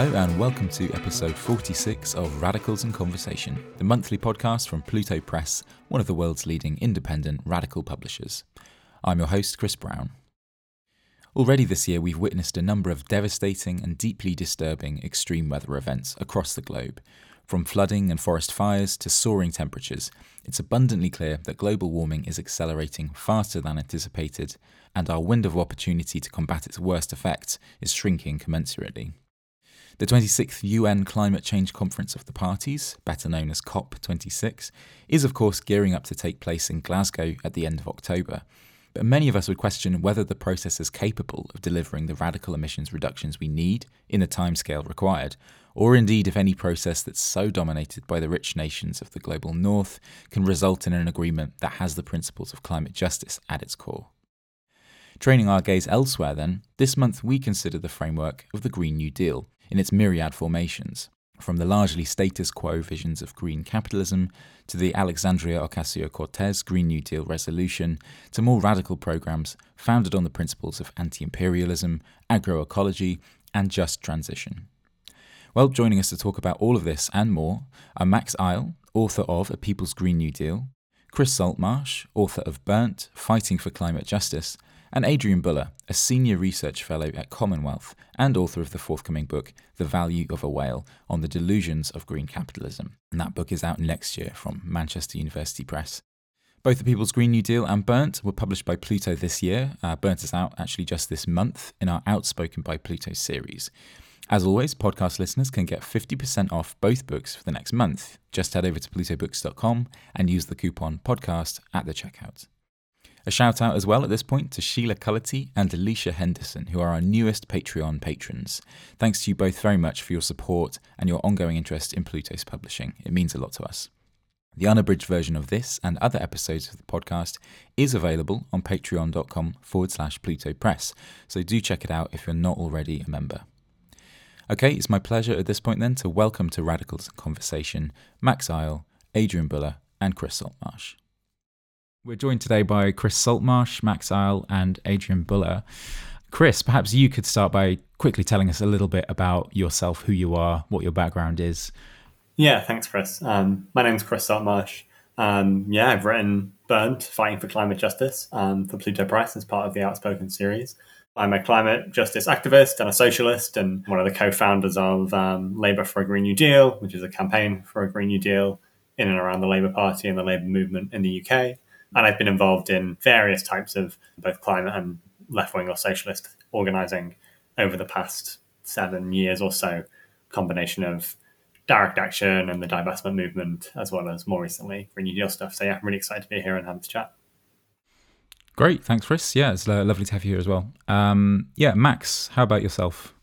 Hello, and welcome to episode 46 of Radicals in Conversation, the monthly podcast from Pluto Press, one of the world's leading independent radical publishers. I'm your host, Chris Brown. Already this year, we've witnessed a number of devastating and deeply disturbing extreme weather events across the globe. From flooding and forest fires to soaring temperatures, it's abundantly clear that global warming is accelerating faster than anticipated, and our window of opportunity to combat its worst effects is shrinking commensurately. The 26th UN Climate Change Conference of the Parties, better known as COP26, is of course gearing up to take place in Glasgow at the end of October. But many of us would question whether the process is capable of delivering the radical emissions reductions we need in the timescale required, or indeed if any process that's so dominated by the rich nations of the global north can result in an agreement that has the principles of climate justice at its core. Training our gaze elsewhere, then, this month we consider the framework of the Green New Deal, in its myriad formations, from the largely status quo visions of green capitalism to the Alexandria Ocasio Cortez Green New Deal resolution to more radical programs founded on the principles of anti imperialism, agroecology, and just transition. Well, joining us to talk about all of this and more are Max Ajl, author of A People's Green New Deal, Chris Saltmarsh, author of Burnt Fighting for Climate Justice, and Adrienne Buller, a senior research fellow at Common Wealth and author of the forthcoming book, The Value of a Whale on the Delusions of Green Capitalism. And that book is out next year from Manchester University Press. Both The People's Green New Deal and Burnt were published by Pluto this year. Uh, Burnt is out actually just this month in our Outspoken by Pluto series. As always, podcast listeners can get 50% off both books for the next month. Just head over to plutobooks.com and use the coupon podcast at the checkout. A shout out as well at this point to Sheila Cullity and Alicia Henderson, who are our newest Patreon patrons. Thanks to you both very much for your support and your ongoing interest in Pluto's publishing. It means a lot to us. The unabridged version of this and other episodes of the podcast is available on patreon.com forward slash Pluto Press, so do check it out if you're not already a member. Okay, it's my pleasure at this point then to welcome to Radicals Conversation Max Ajl, Adrienne Buller, and Chris Saltmarsh. We're joined today by Chris Saltmarsh, Max Ajl, and Adrienne Buller. Chris, perhaps you could start by quickly telling us a little bit about yourself, who you are, what your background is. Yeah, thanks, Chris. Um, my name's Chris Saltmarsh. Um, yeah, I've written Burnt, Fighting for Climate Justice um, for Pluto Press as part of the Outspoken series. I'm a climate justice activist and a socialist, and one of the co founders of um, Labour for a Green New Deal, which is a campaign for a Green New Deal in and around the Labour Party and the Labour movement in the UK. And I've been involved in various types of both climate and left wing or socialist organizing over the past seven years or so, combination of direct action and the divestment movement, as well as more recently Green New Deal stuff. So yeah, I'm really excited to be here and have this chat. Great, thanks, Chris. Yeah, it's uh, lovely to have you here as well. Um, yeah, Max, how about yourself?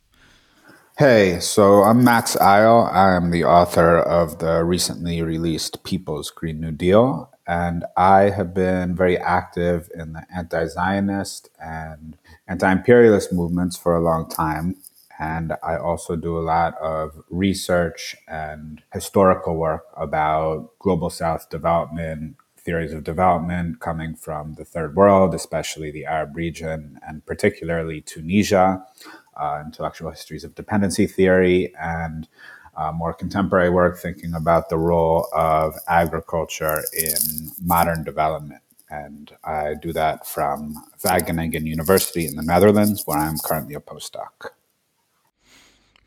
Hey, so I'm Max Ajl. I'm the author of the recently released People's Green New Deal, and I have been very active in the anti Zionist and anti imperialist movements for a long time. And I also do a lot of research and historical work about global south development, theories of development coming from the third world, especially the Arab region, and particularly Tunisia, uh, intellectual histories of dependency theory, and uh, more contemporary work thinking about the role of agriculture in modern development. And I do that from Wageningen University in the Netherlands, where I'm currently a postdoc.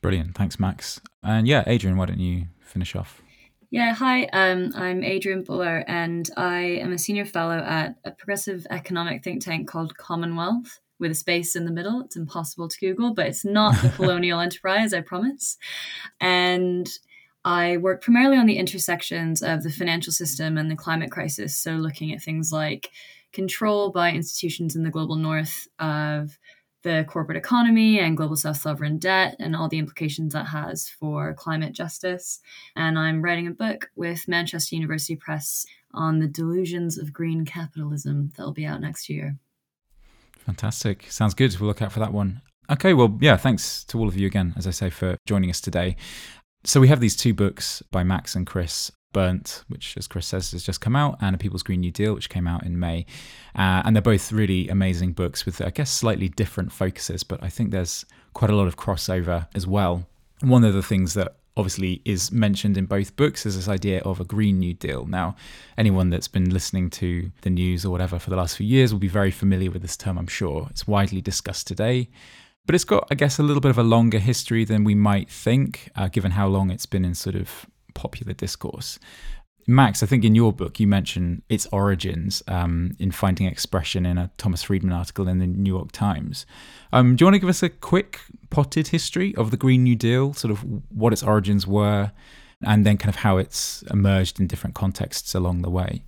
Brilliant. Thanks, Max. And yeah, Adrienne, why don't you finish off? Yeah, hi. Um, I'm Adrienne Buller, and I am a senior fellow at a progressive economic think tank called Common Wealth with a space in the middle. It's impossible to Google, but it's not the colonial enterprise, I promise. And I work primarily on the intersections of the financial system and the climate crisis. So, looking at things like control by institutions in the global north of the corporate economy and global self sovereign debt and all the implications that has for climate justice. And I'm writing a book with Manchester University Press on the delusions of green capitalism that'll be out next year. Fantastic. Sounds good. We'll look out for that one. Okay, well, yeah, thanks to all of you again, as I say, for joining us today. So we have these two books by Max and Chris. Burnt, which, as Chris says, has just come out, and A People's Green New Deal, which came out in May. Uh, and they're both really amazing books with, I guess, slightly different focuses, but I think there's quite a lot of crossover as well. one of the things that obviously is mentioned in both books is this idea of a Green New Deal. Now, anyone that's been listening to the news or whatever for the last few years will be very familiar with this term, I'm sure. It's widely discussed today. But it's got, I guess, a little bit of a longer history than we might think, uh, given how long it's been in sort of popular discourse. Max, I think in your book you mention its origins um, in finding expression in a Thomas Friedman article in the New York Times. Um, do you want to give us a quick potted history of the Green New Deal, sort of what its origins were, and then kind of how it's emerged in different contexts along the way?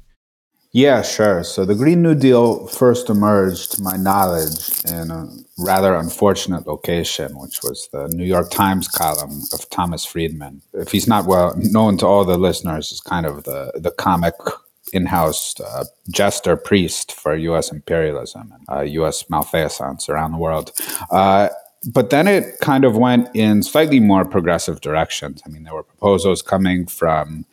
Yeah, sure. So the Green New Deal first emerged, to my knowledge, in a rather unfortunate location, which was the New York Times column of Thomas Friedman. If he's not well known to all the listeners, is kind of the, the comic in-house uh, jester priest for U.S. imperialism and uh, U.S. malfeasance around the world. Uh, but then it kind of went in slightly more progressive directions. I mean, there were proposals coming from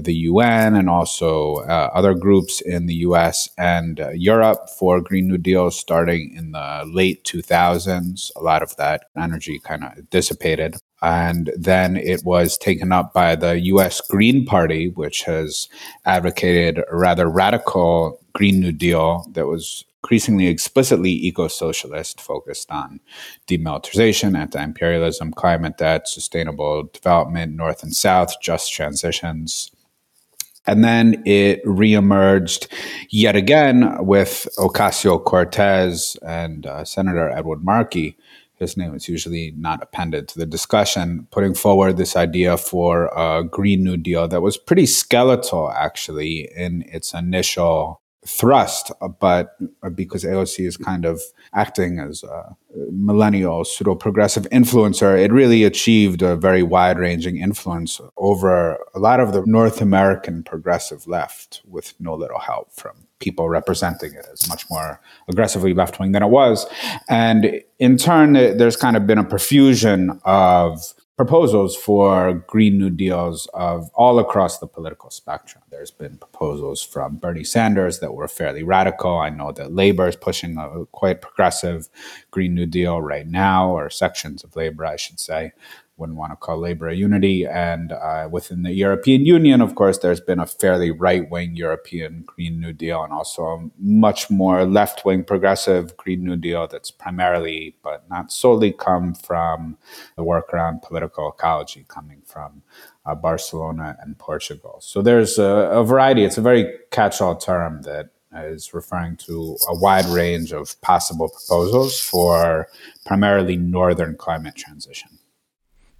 the UN and also uh, other groups in the US and uh, Europe for Green New Deal starting in the late 2000s. A lot of that energy kind of dissipated. And then it was taken up by the US Green Party, which has advocated a rather radical Green New Deal that was increasingly explicitly eco socialist, focused on demilitarization, anti imperialism, climate debt, sustainable development, North and South, just transitions. And then it reemerged yet again with Ocasio Cortez and uh, Senator Edward Markey. His name is usually not appended to the discussion, putting forward this idea for a Green New Deal that was pretty skeletal, actually, in its initial thrust, but uh, because AOC is kind of acting as a millennial pseudo progressive influencer, it really achieved a very wide ranging influence over a lot of the North American progressive left with no little help from people representing it as much more aggressively left wing than it was. And in turn, there's kind of been a profusion of proposals for Green New Deals of all across the political spectrum. There's been proposals from Bernie Sanders that were fairly radical. I know that Labor is pushing a quite progressive Green New Deal right now, or sections of Labor, I should say wouldn't want to call labor a unity. And uh, within the European Union, of course, there's been a fairly right wing European Green New Deal and also a much more left wing progressive Green New Deal that's primarily, but not solely, come from the work around political ecology coming from uh, Barcelona and Portugal. So there's a, a variety, it's a very catch all term that is referring to a wide range of possible proposals for primarily northern climate transition.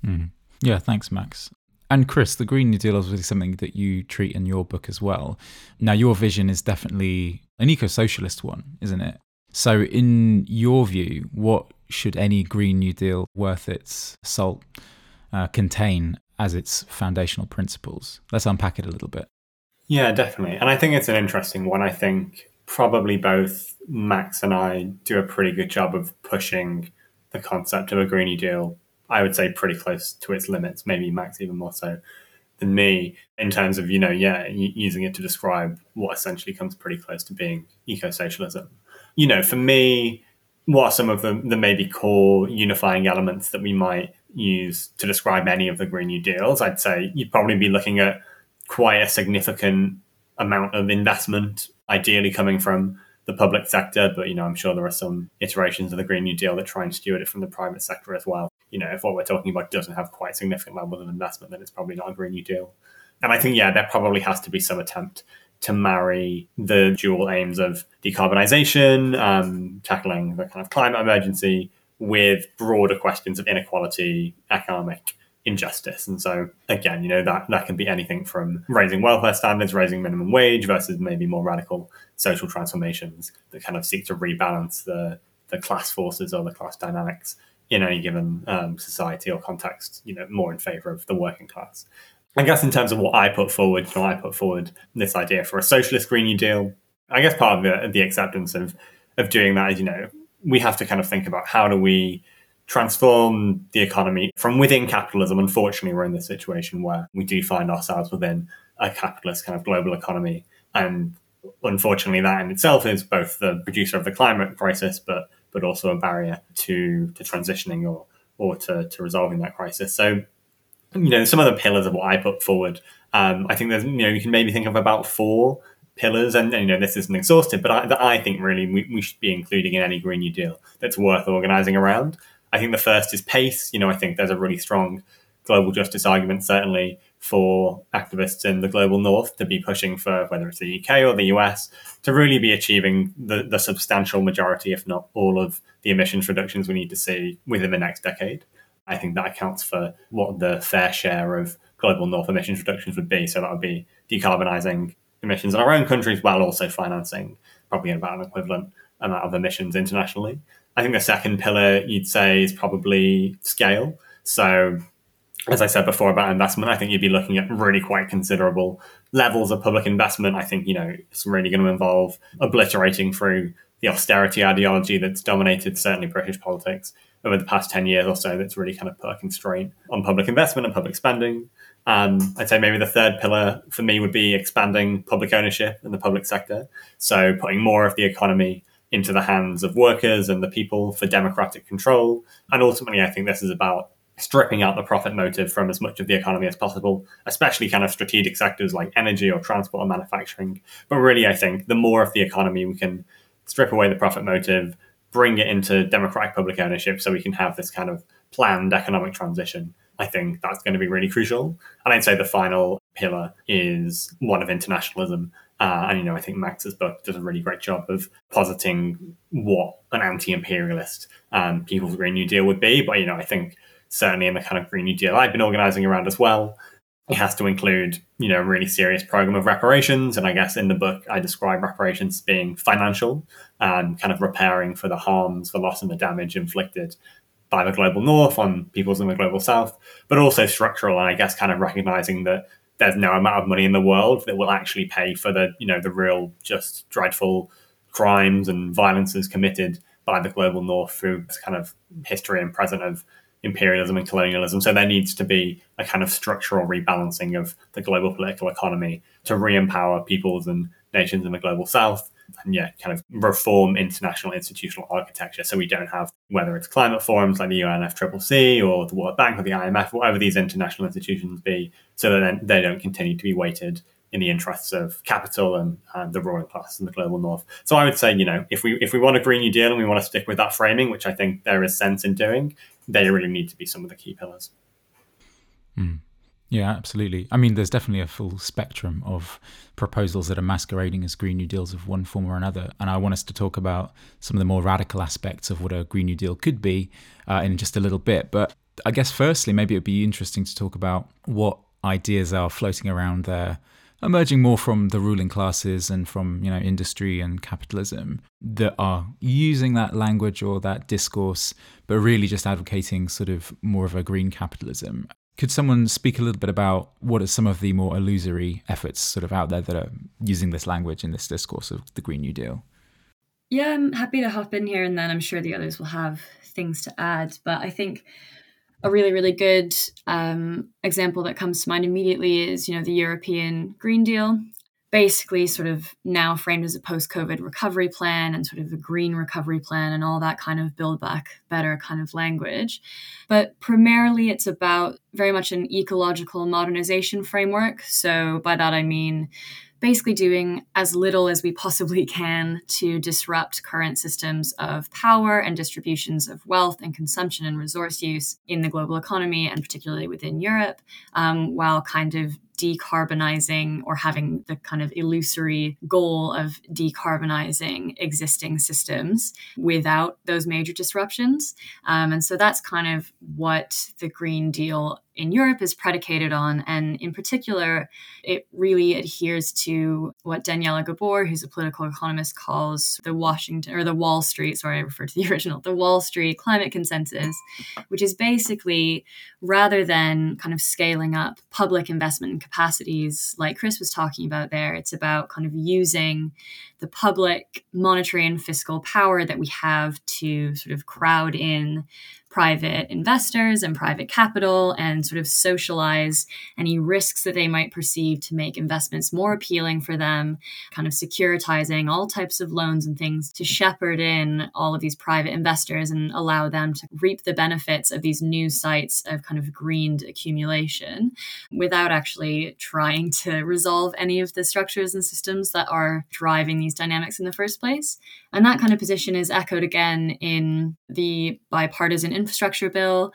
Mm. Yeah, thanks, Max. And Chris, the Green New Deal is really something that you treat in your book as well. Now, your vision is definitely an eco socialist one, isn't it? So, in your view, what should any Green New Deal worth its salt uh, contain as its foundational principles? Let's unpack it a little bit. Yeah, definitely. And I think it's an interesting one. I think probably both Max and I do a pretty good job of pushing the concept of a Green New Deal I would say pretty close to its limits, maybe Max even more so than me in terms of, you know, yeah, using it to describe what essentially comes pretty close to being eco socialism. You know, for me, what are some of the, the maybe core unifying elements that we might use to describe any of the Green New Deals? I'd say you'd probably be looking at quite a significant amount of investment, ideally coming from the public sector, but you know, I'm sure there are some iterations of the Green New Deal that try and steward it from the private sector as well. You know, if what we're talking about doesn't have quite significant levels of investment, then it's probably not a Green New Deal. And I think, yeah, there probably has to be some attempt to marry the dual aims of decarbonisation, um, tackling the kind of climate emergency, with broader questions of inequality, economic injustice. And so again, you know, that, that can be anything from raising welfare standards, raising minimum wage versus maybe more radical social transformations that kind of seek to rebalance the, the class forces or the class dynamics in any given um, society or context, you know, more in favor of the working class. I guess in terms of what I put forward, you know, I put forward this idea for a socialist Green New Deal. I guess part of the, the acceptance of, of doing that is, you know, we have to kind of think about how do we transform the economy from within capitalism. Unfortunately, we're in this situation where we do find ourselves within a capitalist kind of global economy. And unfortunately, that in itself is both the producer of the climate crisis, but but also a barrier to to transitioning or or to, to resolving that crisis. So, you know, some of the pillars of what I put forward, um, I think there's, you know, you can maybe think of about four pillars, and, and you know, this isn't exhaustive, but I, I think really we, we should be including in any Green New Deal that's worth organizing around. I think the first is pace. You know, I think there's a really strong global justice argument, certainly for activists in the global north to be pushing for whether it's the UK or the US to really be achieving the, the substantial majority, if not all, of the emissions reductions we need to see within the next decade. I think that accounts for what the fair share of global north emissions reductions would be. So that would be decarbonising emissions in our own countries while also financing probably about an equivalent amount of emissions internationally. I think the second pillar you'd say is probably scale. So as I said before about investment, I think you'd be looking at really quite considerable levels of public investment. I think, you know, it's really going to involve obliterating through the austerity ideology that's dominated certainly British politics over the past 10 years or so that's really kind of put a constraint on public investment and public spending. Um, I'd say maybe the third pillar for me would be expanding public ownership in the public sector. So putting more of the economy into the hands of workers and the people for democratic control. And ultimately, I think this is about stripping out the profit motive from as much of the economy as possible, especially kind of strategic sectors like energy or transport or manufacturing. But really, I think the more of the economy we can strip away the profit motive, bring it into democratic public ownership so we can have this kind of planned economic transition. I think that's going to be really crucial. And I'd say the final pillar is one of internationalism. Uh, and, you know, I think Max's book does a really great job of positing what an anti imperialist um, People's Green New Deal would be. But, you know, I think certainly in the kind of Green New Deal I've been organizing around as well. It has to include, you know, a really serious program of reparations. And I guess in the book, I describe reparations being financial and kind of repairing for the harms, the loss and the damage inflicted by the global north on peoples in the global south, but also structural. And I guess kind of recognizing that there's no amount of money in the world that will actually pay for the, you know, the real just dreadful crimes and violences committed by the global north through this kind of history and present of imperialism and colonialism. So there needs to be a kind of structural rebalancing of the global political economy to re-empower peoples and nations in the global south and yeah, kind of reform international institutional architecture. So we don't have whether it's climate forums like the UNFCCC or the World Bank or the IMF, whatever these international institutions be, so that then they don't continue to be weighted in the interests of capital and, and the ruling class and the global north. So I would say, you know, if we if we want a Green New Deal and we want to stick with that framing, which I think there is sense in doing, they really need to be some of the key pillars. Mm. Yeah, absolutely. I mean, there's definitely a full spectrum of proposals that are masquerading as Green New Deals of one form or another. And I want us to talk about some of the more radical aspects of what a Green New Deal could be uh, in just a little bit. But I guess, firstly, maybe it would be interesting to talk about what ideas are floating around there emerging more from the ruling classes and from you know industry and capitalism that are using that language or that discourse but really just advocating sort of more of a green capitalism could someone speak a little bit about what are some of the more illusory efforts sort of out there that are using this language in this discourse of the green new deal? Yeah i'm happy to hop in here and then i'm sure the others will have things to add but i think a really really good um, example that comes to mind immediately is you know the European Green Deal, basically sort of now framed as a post-COVID recovery plan and sort of a green recovery plan and all that kind of build back better kind of language. But primarily it's about very much an ecological modernization framework. So by that I mean basically doing as little as we possibly can to disrupt current systems of power and distributions of wealth and consumption and resource use in the global economy and particularly within Europe, um, while kind of decarbonizing or having the kind of illusory goal of decarbonizing existing systems without those major disruptions. Um, and so that's kind of what the Green Deal in Europe is predicated on. And in particular, it really adheres to what Daniela Gabor, who's a political economist, calls the Washington or the Wall Street, sorry, I referred to the original, the Wall Street climate consensus, which is basically rather than kind of scaling up public investment capacities like Chris was talking about there, it's about kind of using the public monetary and fiscal power that we have to sort of crowd in private investors and private capital and sort of socialize any risks that they might perceive to make investments more appealing for them, kind of securitizing all types of loans and things to shepherd in all of these private investors and allow them to reap the benefits of these new sites of kind of greened accumulation without actually trying to resolve any of the structures and systems that are driving these dynamics in the first place. And that kind of position is echoed again in the bipartisan infrastructure bill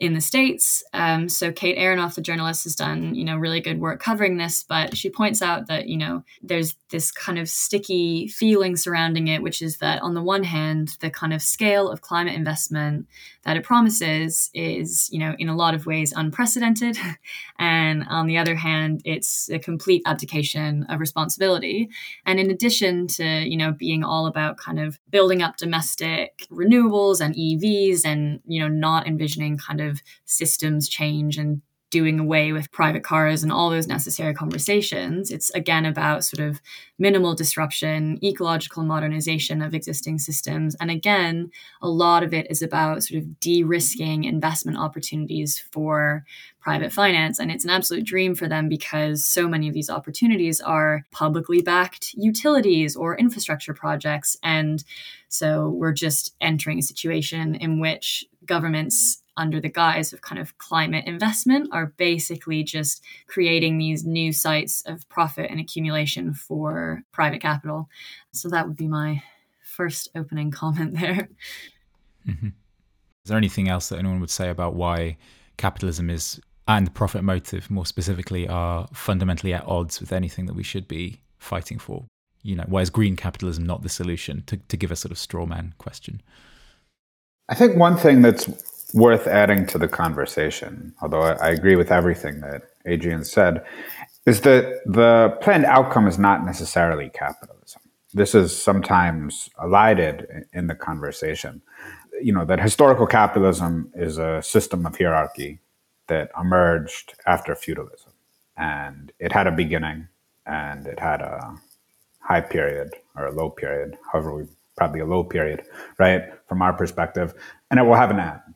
in the states. Um, so Kate Aronoff, the journalist, has done you know really good work covering this, but she points out that you know there's this kind of sticky feeling surrounding it, which is that on the one hand, the kind of scale of climate investment that it promises is you know in a lot of ways unprecedented, and on the other hand, it's a complete abdication of responsibility. And in addition to you know being all about kind of building up domestic renewables and EVs, and you know not envisioning kind of systems change and doing away with private cars and all those necessary conversations. It's again about sort of minimal disruption, ecological modernization of existing systems. And again, a lot of it is about sort of de risking investment opportunities for private finance. And it's an absolute dream for them because so many of these opportunities are publicly backed utilities or infrastructure projects. And so we're just entering a situation in which governments under the guise of kind of climate investment are basically just creating these new sites of profit and accumulation for private capital. So that would be my first opening comment there. Mm-hmm. Is there anything else that anyone would say about why capitalism is and the profit motive more specifically are fundamentally at odds with anything that we should be fighting for? You know, why is green capitalism not the solution? To, to give a sort of straw man question. I think one thing that's worth adding to the conversation, although I agree with everything that Adrienne said, is that the planned outcome is not necessarily capitalism. This is sometimes elided in the conversation. You know, that historical capitalism is a system of hierarchy that emerged after feudalism. And it had a beginning and it had a high period or a low period, however, we probably a low period, right, from our perspective, and it will have an end.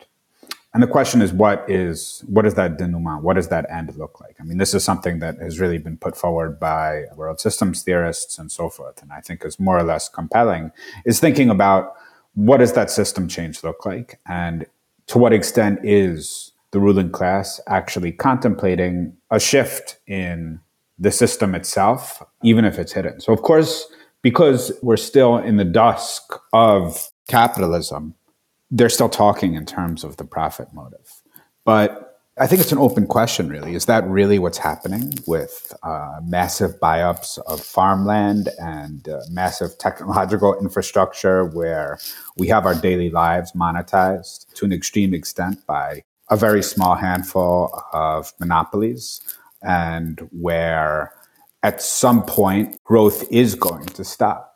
And the question is, what is what is that denouement? What does that end look like? I mean, this is something that has really been put forward by world systems theorists and so forth, and I think is more or less compelling. Is thinking about what does that system change look like, and to what extent is the ruling class actually contemplating a shift in the system itself, even if it's hidden. So, of course, because we're still in the dusk of capitalism, they're still talking in terms of the profit motive. But I think it's an open question, really. Is that really what's happening with uh, massive buy-ups of farmland and uh, massive technological infrastructure where we have our daily lives monetized to an extreme extent by a very small handful of monopolies and where at some point growth is going to stop?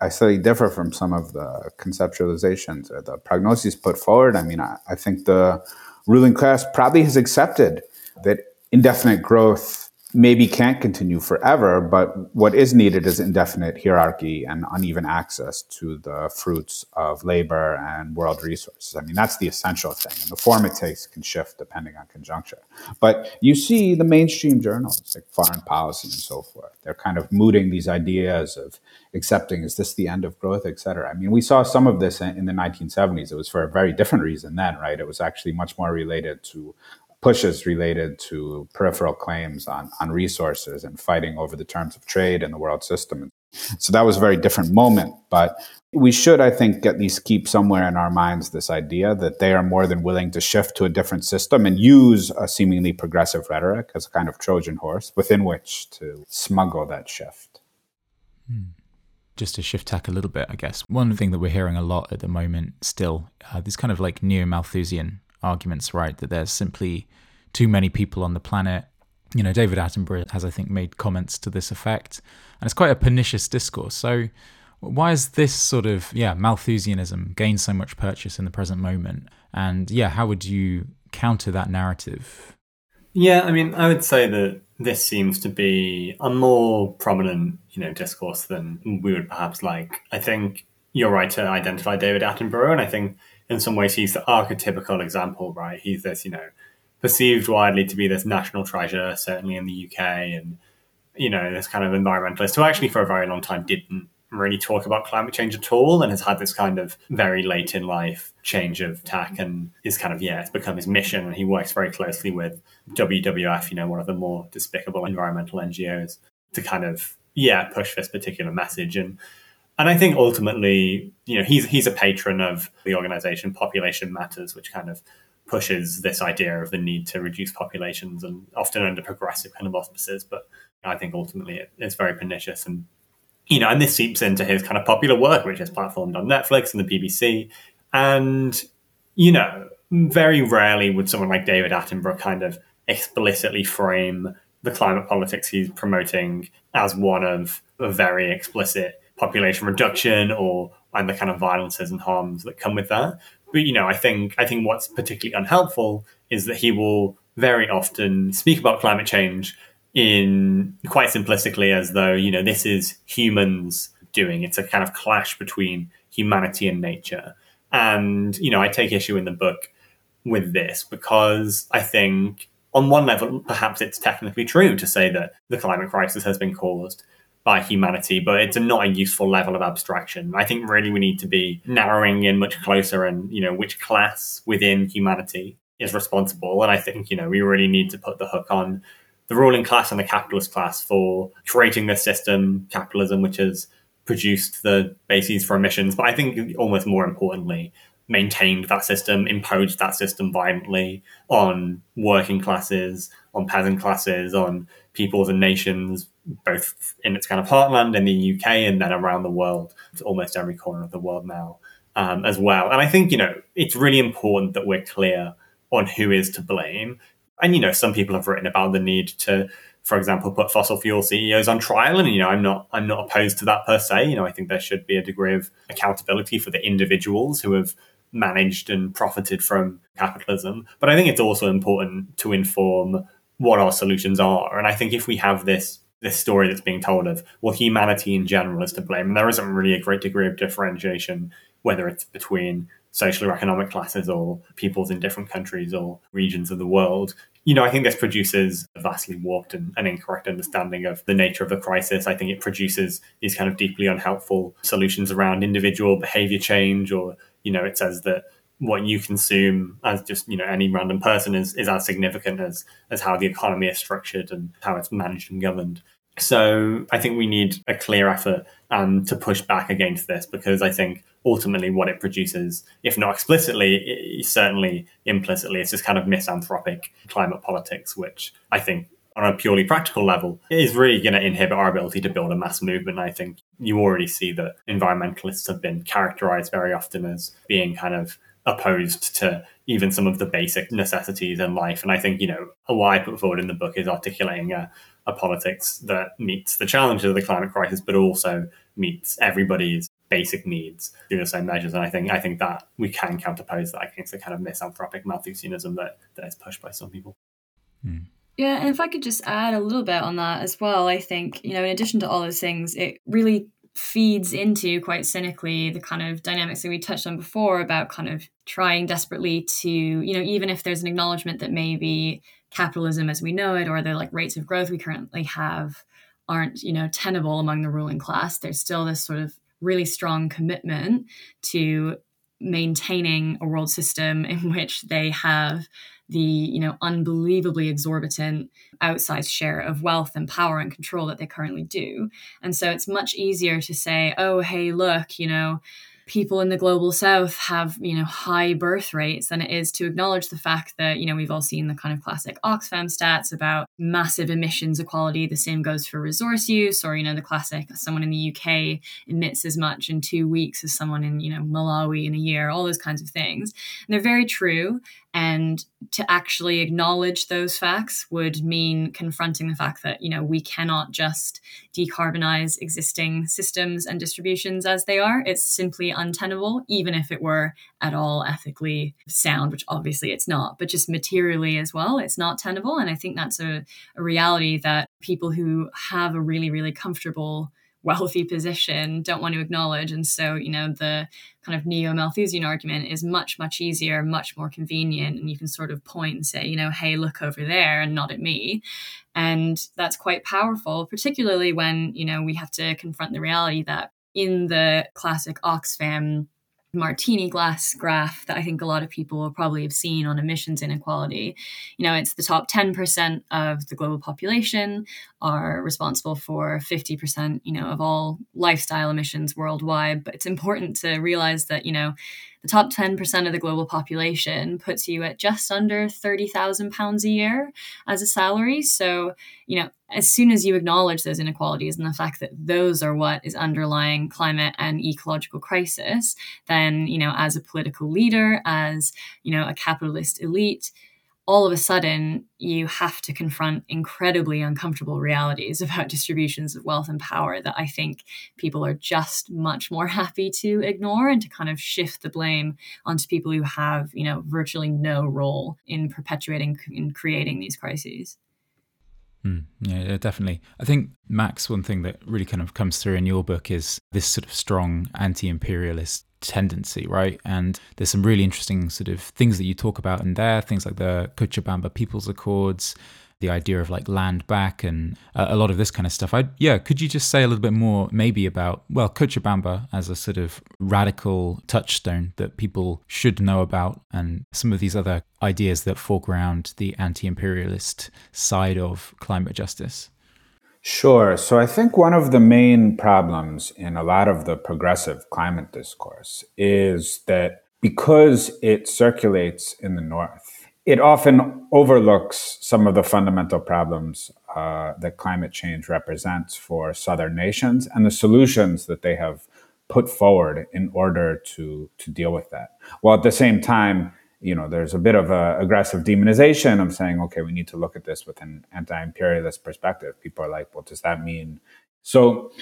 I slightly differ from some of the conceptualizations or the prognoses put forward. I mean, I, I think the ruling class probably has accepted that indefinite growth maybe can't continue forever, but what is needed is indefinite hierarchy and uneven access to the fruits of labor and world resources. I mean, that's the essential thing. And the form it takes can shift depending on conjuncture. But you see the mainstream journals like foreign policy and so forth, they're kind of mooting these ideas of accepting is this the end of growth, et cetera. I mean, we saw some of this in the 1970s. It was for a very different reason then, right? It was actually much more related to pushes related to peripheral claims on, on resources and fighting over the terms of trade in the world system. So that was a very different moment. But we should, I think, at least keep somewhere in our minds this idea that they are more than willing to shift to a different system and use a seemingly progressive rhetoric as a kind of Trojan horse within which to smuggle that shift. Hmm just to shift tack a little bit, I guess, one thing that we're hearing a lot at the moment still, uh, these kind of like neo Malthusian arguments, right? That there's simply too many people on the planet. You know, David Attenborough has, I think, made comments to this effect, and it's quite a pernicious discourse. So, why is this sort of yeah Malthusianism gained so much purchase in the present moment? And yeah, how would you counter that narrative? Yeah, I mean, I would say that this seems to be a more prominent, you know, discourse than we would perhaps like. I think you're right to identify David Attenborough, and I think in some ways he's the archetypical example, right? He's this, you know, perceived widely to be this national treasure, certainly in the UK, and you know, this kind of environmentalist who actually for a very long time didn't really talk about climate change at all and has had this kind of very late in life change of tack and is kind of yeah it's become his mission and he works very closely with WWF you know one of the more despicable environmental NGOs to kind of yeah push this particular message and and I think ultimately you know he's he's a patron of the organization Population Matters which kind of pushes this idea of the need to reduce populations and often under progressive kind of auspices but I think ultimately it, it's very pernicious and you know, and this seeps into his kind of popular work, which is platformed on Netflix and the BBC. And, you know, very rarely would someone like David Attenborough kind of explicitly frame the climate politics he's promoting as one of a very explicit population reduction or and the kind of violences and harms that come with that. But you know, I think I think what's particularly unhelpful is that he will very often speak about climate change in quite simplistically as though you know this is humans doing it's a kind of clash between humanity and nature and you know i take issue in the book with this because i think on one level perhaps it's technically true to say that the climate crisis has been caused by humanity but it's a not a useful level of abstraction i think really we need to be narrowing in much closer and you know which class within humanity is responsible and i think you know we really need to put the hook on the ruling class and the capitalist class for creating this system, capitalism, which has produced the bases for emissions. But I think almost more importantly, maintained that system, imposed that system violently on working classes, on peasant classes, on peoples and nations, both in its kind of heartland in the UK and then around the world, to almost every corner of the world now um, as well. And I think, you know, it's really important that we're clear on who is to blame. And you know some people have written about the need to for example put fossil fuel ceos on trial. And you know i'm not i'm not opposed to that per se. You know i think there should be a degree of accountability for the individuals who have managed and profited from capitalism. But i think it's also important to inform what our solutions are and i think if we have this this story that's being told of well humanity in general is to blame and there isn't really a great degree of differentiation whether it's between social or economic classes or peoples in different countries or regions of the world. You know, I think this produces a vastly warped and, and, incorrect understanding of the nature of the crisis. I think it produces these kind of deeply unhelpful solutions around individual behavior change, or, you know, it says that what you consume as just, you know, any random person is, is as significant as, as how the economy is structured and how it's managed and governed. So I think we need a clear effort um, to push back against this because I think ultimately what it produces, if not explicitly, certainly implicitly, it's this kind of misanthropic climate politics, which I think on a purely practical level is really going to inhibit our ability to build a mass movement. I think you already see that environmentalists have been characterized very often as being kind of opposed to even some of the basic necessities in life. And I think, you know, what I put forward in the book is articulating a, a politics that meets the challenges of the climate crisis, but also meets everybody's basic needs through the same measures. And I think I think that we can counterpose that against the kind of misanthropic Malthusianism that, that is pushed by some people. Mm. Yeah, and if I could just add a little bit on that as well, I think, you know, in addition to all those things, it really feeds into quite cynically the kind of dynamics that we touched on before about kind of trying desperately to, you know, even if there's an acknowledgement that maybe capitalism as we know it or the like rates of growth we currently have aren't, you know, tenable among the ruling class, there's still this sort of really strong commitment to maintaining a world system in which they have the you know unbelievably exorbitant outsized share of wealth and power and control that they currently do. And so it's much easier to say oh hey look you know people in the global south have you know high birth rates than it is to acknowledge the fact that you know we've all seen the kind of classic oxfam stats about massive emissions equality. The same goes for resource use or you know the classic someone in the uk emits as much in two weeks as someone in you know malawi in a year all those kinds of things. And they're very true and to actually acknowledge those facts would mean confronting the fact that you know we cannot just decarbonize existing systems and distributions as they are. It's simply untenable even if it were at all ethically sound which obviously it's not. But just materially as well it's not tenable. And i think that's a, a reality that people who have a really really comfortable wealthy position don't want to acknowledge. And so, you know, the kind of neo Malthusian argument is much, much easier, much more convenient. And you can sort of point and say, you know, hey, look over there and not at me. And that's quite powerful, particularly when, you know, we have to confront the reality that in the classic Oxfam martini glass graph that I think a lot of people will probably have seen on emissions inequality. You know, it's the top 10% of the global population are responsible for 50%, you know, of all lifestyle emissions worldwide. But it's important to realize that, you know, the top 10% of the global population puts you at just under 30,000 pounds a year as a salary. So, you know, as soon as you acknowledge those inequalities and the fact that those are what is underlying climate and ecological crisis, then, you know, as a political leader, as, you know, a capitalist elite, all of a sudden you have to confront incredibly uncomfortable realities about distributions of wealth and power that I think people are just much more happy to ignore and to kind of shift the blame onto people who have, you know, virtually no role in perpetuating in creating these crises. Mm, yeah, definitely. I think Max, one thing that really kind of comes through in your book is this sort of strong anti-imperialist tendency, right? And there's some really interesting sort of things that you talk about in there, things like the Cochabamba People's Accords, the idea of like land back and a lot of this kind of stuff. I yeah, could you just say a little bit more maybe about well Cochabamba as a sort of radical touchstone that people should know about and some of these other ideas that foreground the anti-imperialist side of climate justice? Sure. So I think one of the main problems in a lot of the progressive climate discourse is that because it circulates in the North, it often overlooks some of the fundamental problems uh, that climate change represents for Southern nations and the solutions that they have put forward in order to, to deal with that. While at the same time, you know, there's a bit of a aggressive demonization of saying, okay, we need to look at this with an anti-imperialist perspective. People are like, what does that mean? So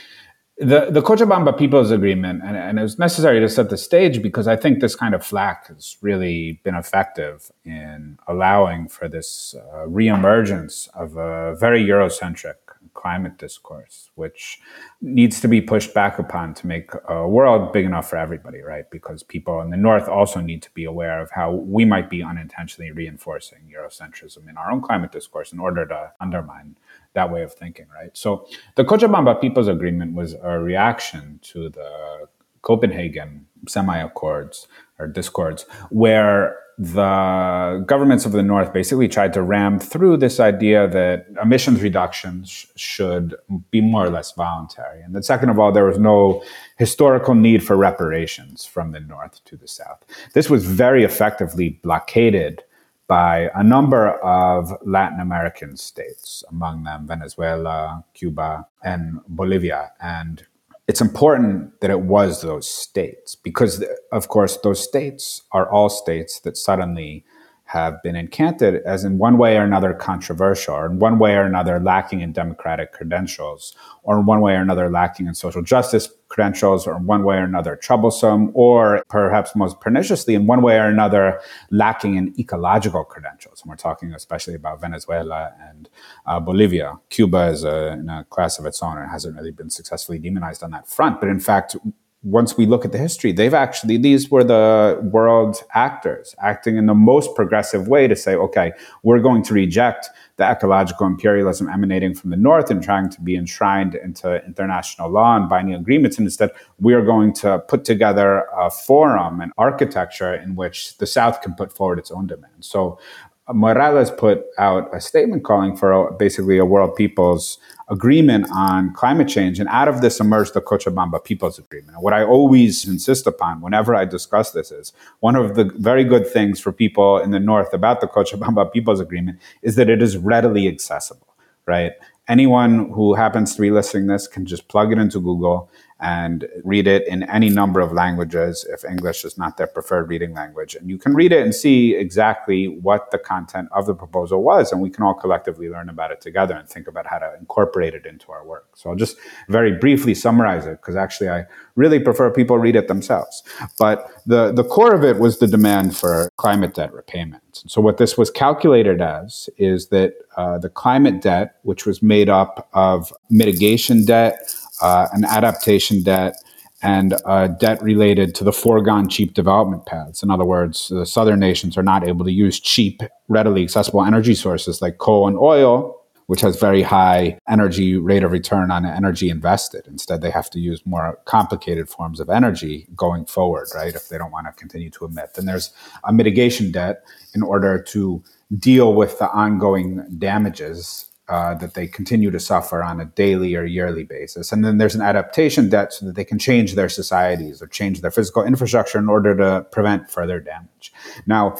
the, the Cochabamba People's Agreement, and, and it was necessary to set the stage because I think this kind of flack has really been effective in allowing for this uh, reemergence of a very Eurocentric climate discourse, which needs to be pushed back upon to make a world big enough for everybody, right? Because people in the North also need to be aware of how we might be unintentionally reinforcing Eurocentrism in our own climate discourse in order to undermine that way of thinking, right? So the Cochabamba People's Agreement was a reaction to the Copenhagen semi accords or discords, where the governments of the North basically tried to ram through this idea that emissions reductions should be more or less voluntary. And then, second of all, there was no historical need for reparations from the North to the South. This was very effectively blockaded by a number of Latin American states, among them Venezuela, Cuba, and Bolivia. And it's important that it was those states because, of course, those states are all states that suddenly have been encanted as in one way or another controversial, or in one way or another lacking in democratic credentials, or in one way or another lacking in social justice credentials, or in one way or another troublesome, or perhaps most perniciously, in one way or another lacking in ecological credentials. And we're talking especially about Venezuela and uh, Bolivia. Cuba is a, in a class of its own and hasn't really been successfully demonized on that front. But in fact, once we look at the history, they've actually, these were the world actors acting in the most progressive way to say, okay, we're going to reject the ecological imperialism emanating from the North and trying to be enshrined into international law and binding agreements. And instead, we are going to put together a forum, an architecture in which the South can put forward its own demands. So Morales put out a statement calling for basically a world people's agreement on climate change. And out of this emerged the Cochabamba People's Agreement. What I always insist upon whenever I discuss this is one of the very good things for people in the North about the Cochabamba People's Agreement is that it is readily accessible, right? Anyone who happens to be listening this can just plug it into Google and read it in any number of languages if English is not their preferred reading language. And you can read it and see exactly what the content of the proposal was. And we can all collectively learn about it together and think about how to incorporate it into our work. So I'll just very briefly summarize it because actually I really prefer people read it themselves. But the, the core of it was the demand for climate debt repayment. So what this was calculated as is that uh, the climate debt, which was made up of mitigation debt, uh, an adaptation debt, and debt related to the foregone cheap development paths. In other words, the southern nations are not able to use cheap, readily accessible energy sources like coal and oil which has very high energy rate of return on energy invested. Instead, they have to use more complicated forms of energy going forward, right? If they don't want to continue to emit. Then there's a mitigation debt in order to deal with the ongoing damages uh, that they continue to suffer on a daily or yearly basis. And then there's an adaptation debt so that they can change their societies or change their physical infrastructure in order to prevent further damage. Now,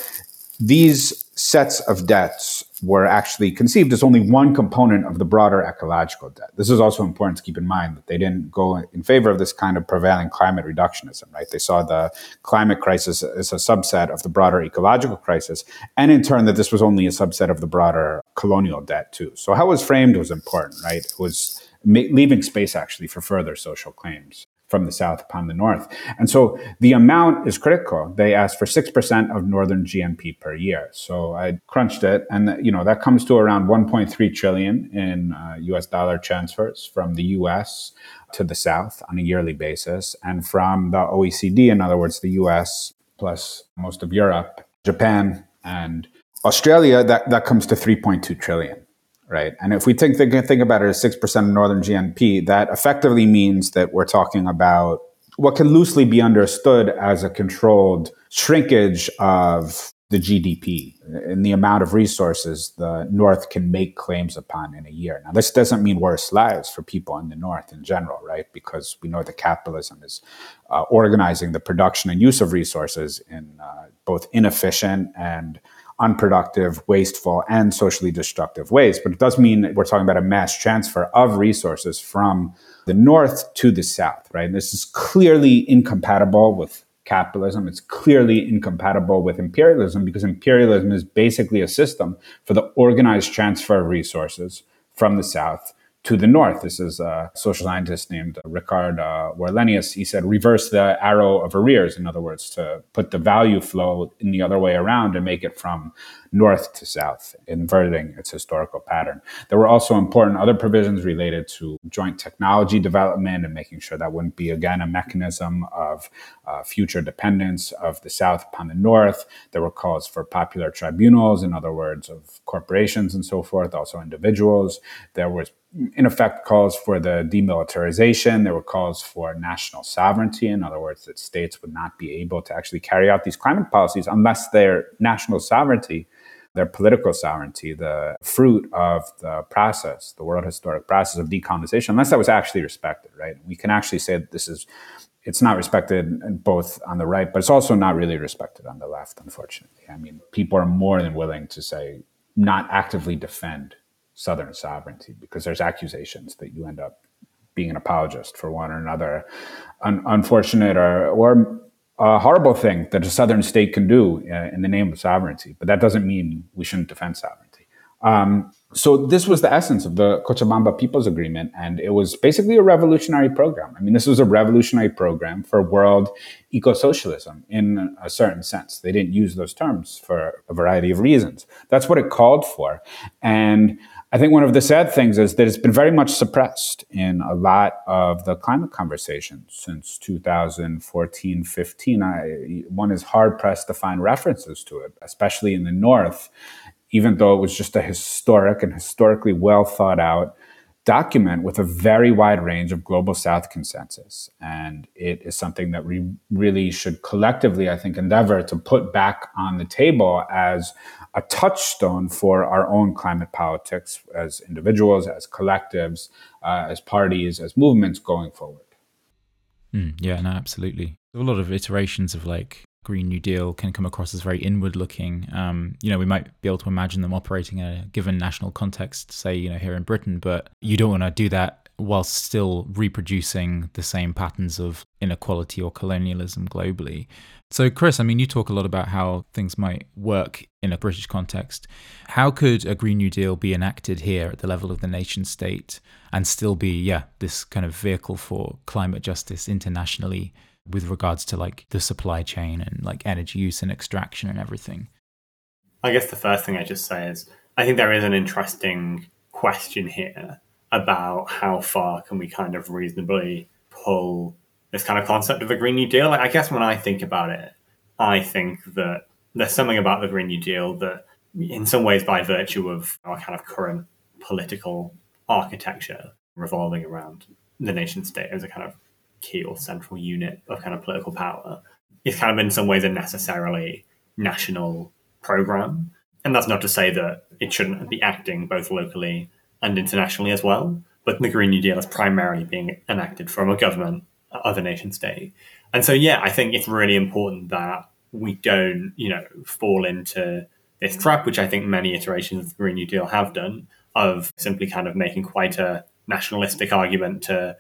these sets of debts were actually conceived as only one component of the broader ecological debt. This is also important to keep in mind that they didn't go in favor of this kind of prevailing climate reductionism, right? They saw the climate crisis as a subset of the broader ecological crisis, and in turn that this was only a subset of the broader colonial debt too. So how it was framed was important, right? It was leaving space actually for further social claims from the south upon the north. And so the amount is critical. They asked for 6% of northern GNP per year. So I crunched it and you know that comes to around 1.3 trillion in uh, US dollar transfers from the US to the south on a yearly basis and from the OECD in other words the US plus most of Europe, Japan and Australia that that comes to 3.2 trillion right? And if we think think, think about it as six percent of northern GNP, that effectively means that we're talking about what can loosely be understood as a controlled shrinkage of the GDP and the amount of resources the North can make claims upon in a year. Now, this doesn't mean worse lives for people in the North in general, right? Because we know that capitalism is uh, organizing the production and use of resources in uh, both inefficient and unproductive, wasteful, and socially destructive ways. But it does mean we're talking about a mass transfer of resources from the north to the south, right? And this is clearly incompatible with capitalism. It's clearly incompatible with imperialism because imperialism is basically a system for the organized transfer of resources from the south to the north. This is a social scientist named Rikard uh, Warlenius. He said, reverse the arrow of arrears. In other words, to put the value flow in the other way around and make it from north to south, inverting its historical pattern. There were also important other provisions related to joint technology development and making sure that wouldn't be, again, a mechanism of uh, future dependence of the south upon the north. There were calls for popular tribunals, in other words, of corporations and so forth, also individuals. There was in effect calls for the demilitarization. There were calls for national sovereignty. In other words, that states would not be able to actually carry out these climate policies unless their national sovereignty their political sovereignty, the fruit of the process, the world historic process of decolonization, unless that was actually respected, right? We can actually say that this is, it's not respected both on the right, but it's also not really respected on the left, unfortunately. I mean, people are more than willing to say, not actively defend Southern sovereignty because there's accusations that you end up being an apologist for one or another un- unfortunate or, or a horrible thing that a southern state can do uh, in the name of sovereignty, but that doesn't mean we shouldn't defend sovereignty. Um, so this was the essence of the Cochabamba People's Agreement, and it was basically a revolutionary program. I mean, this was a revolutionary program for world eco-socialism in a certain sense. They didn't use those terms for a variety of reasons. That's what it called for, and I think one of the sad things is that it's been very much suppressed in a lot of the climate conversations since 2014 15. I, one is hard pressed to find references to it, especially in the North, even though it was just a historic and historically well thought out document with a very wide range of global South consensus. And it is something that we really should collectively, I think, endeavor to put back on the table as a touchstone for our own climate politics as individuals, as collectives, uh, as parties, as movements going forward. Mm, yeah, no, absolutely. A lot of iterations of like Green New Deal can come across as very inward looking. Um, you know, we might be able to imagine them operating in a given national context, say, you know, here in Britain, but you don't want to do that whilst still reproducing the same patterns of inequality or colonialism globally. So, Chris, I mean, you talk a lot about how things might work in a British context. How could a Green New Deal be enacted here at the level of the nation state and still be, yeah, this kind of vehicle for climate justice internationally with regards to like the supply chain and like energy use and extraction and everything? I guess the first thing I just say is I think there is an interesting question here about how far can we kind of reasonably pull this kind of concept of a Green New Deal. Like, I guess when I think about it, I think that there's something about the Green New Deal that, in some ways, by virtue of our kind of current political architecture revolving around the nation state as a kind of key or central unit of kind of political power, is kind of in some ways a necessarily national program. And that's not to say that it shouldn't be acting both locally and internationally as well. But the Green New Deal is primarily being enacted from a government of a nation state. And so, yeah, I think it's really important that we don't, you know, fall into this trap, which I think many iterations of the Green New Deal have done, of simply kind of making quite a nationalistic argument to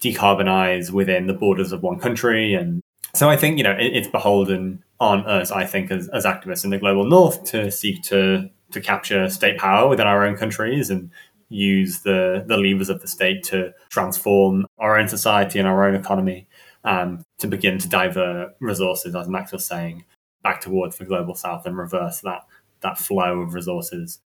decarbonize within the borders of one country. And so I think, you know, it, it's beholden on us, I think, as, as activists in the global north to seek to to capture state power within our own countries and use the, the levers of the state to transform our own society and our own economy um, to begin to divert resources, as Max was saying, back towards the global south and reverse that that flow of resources.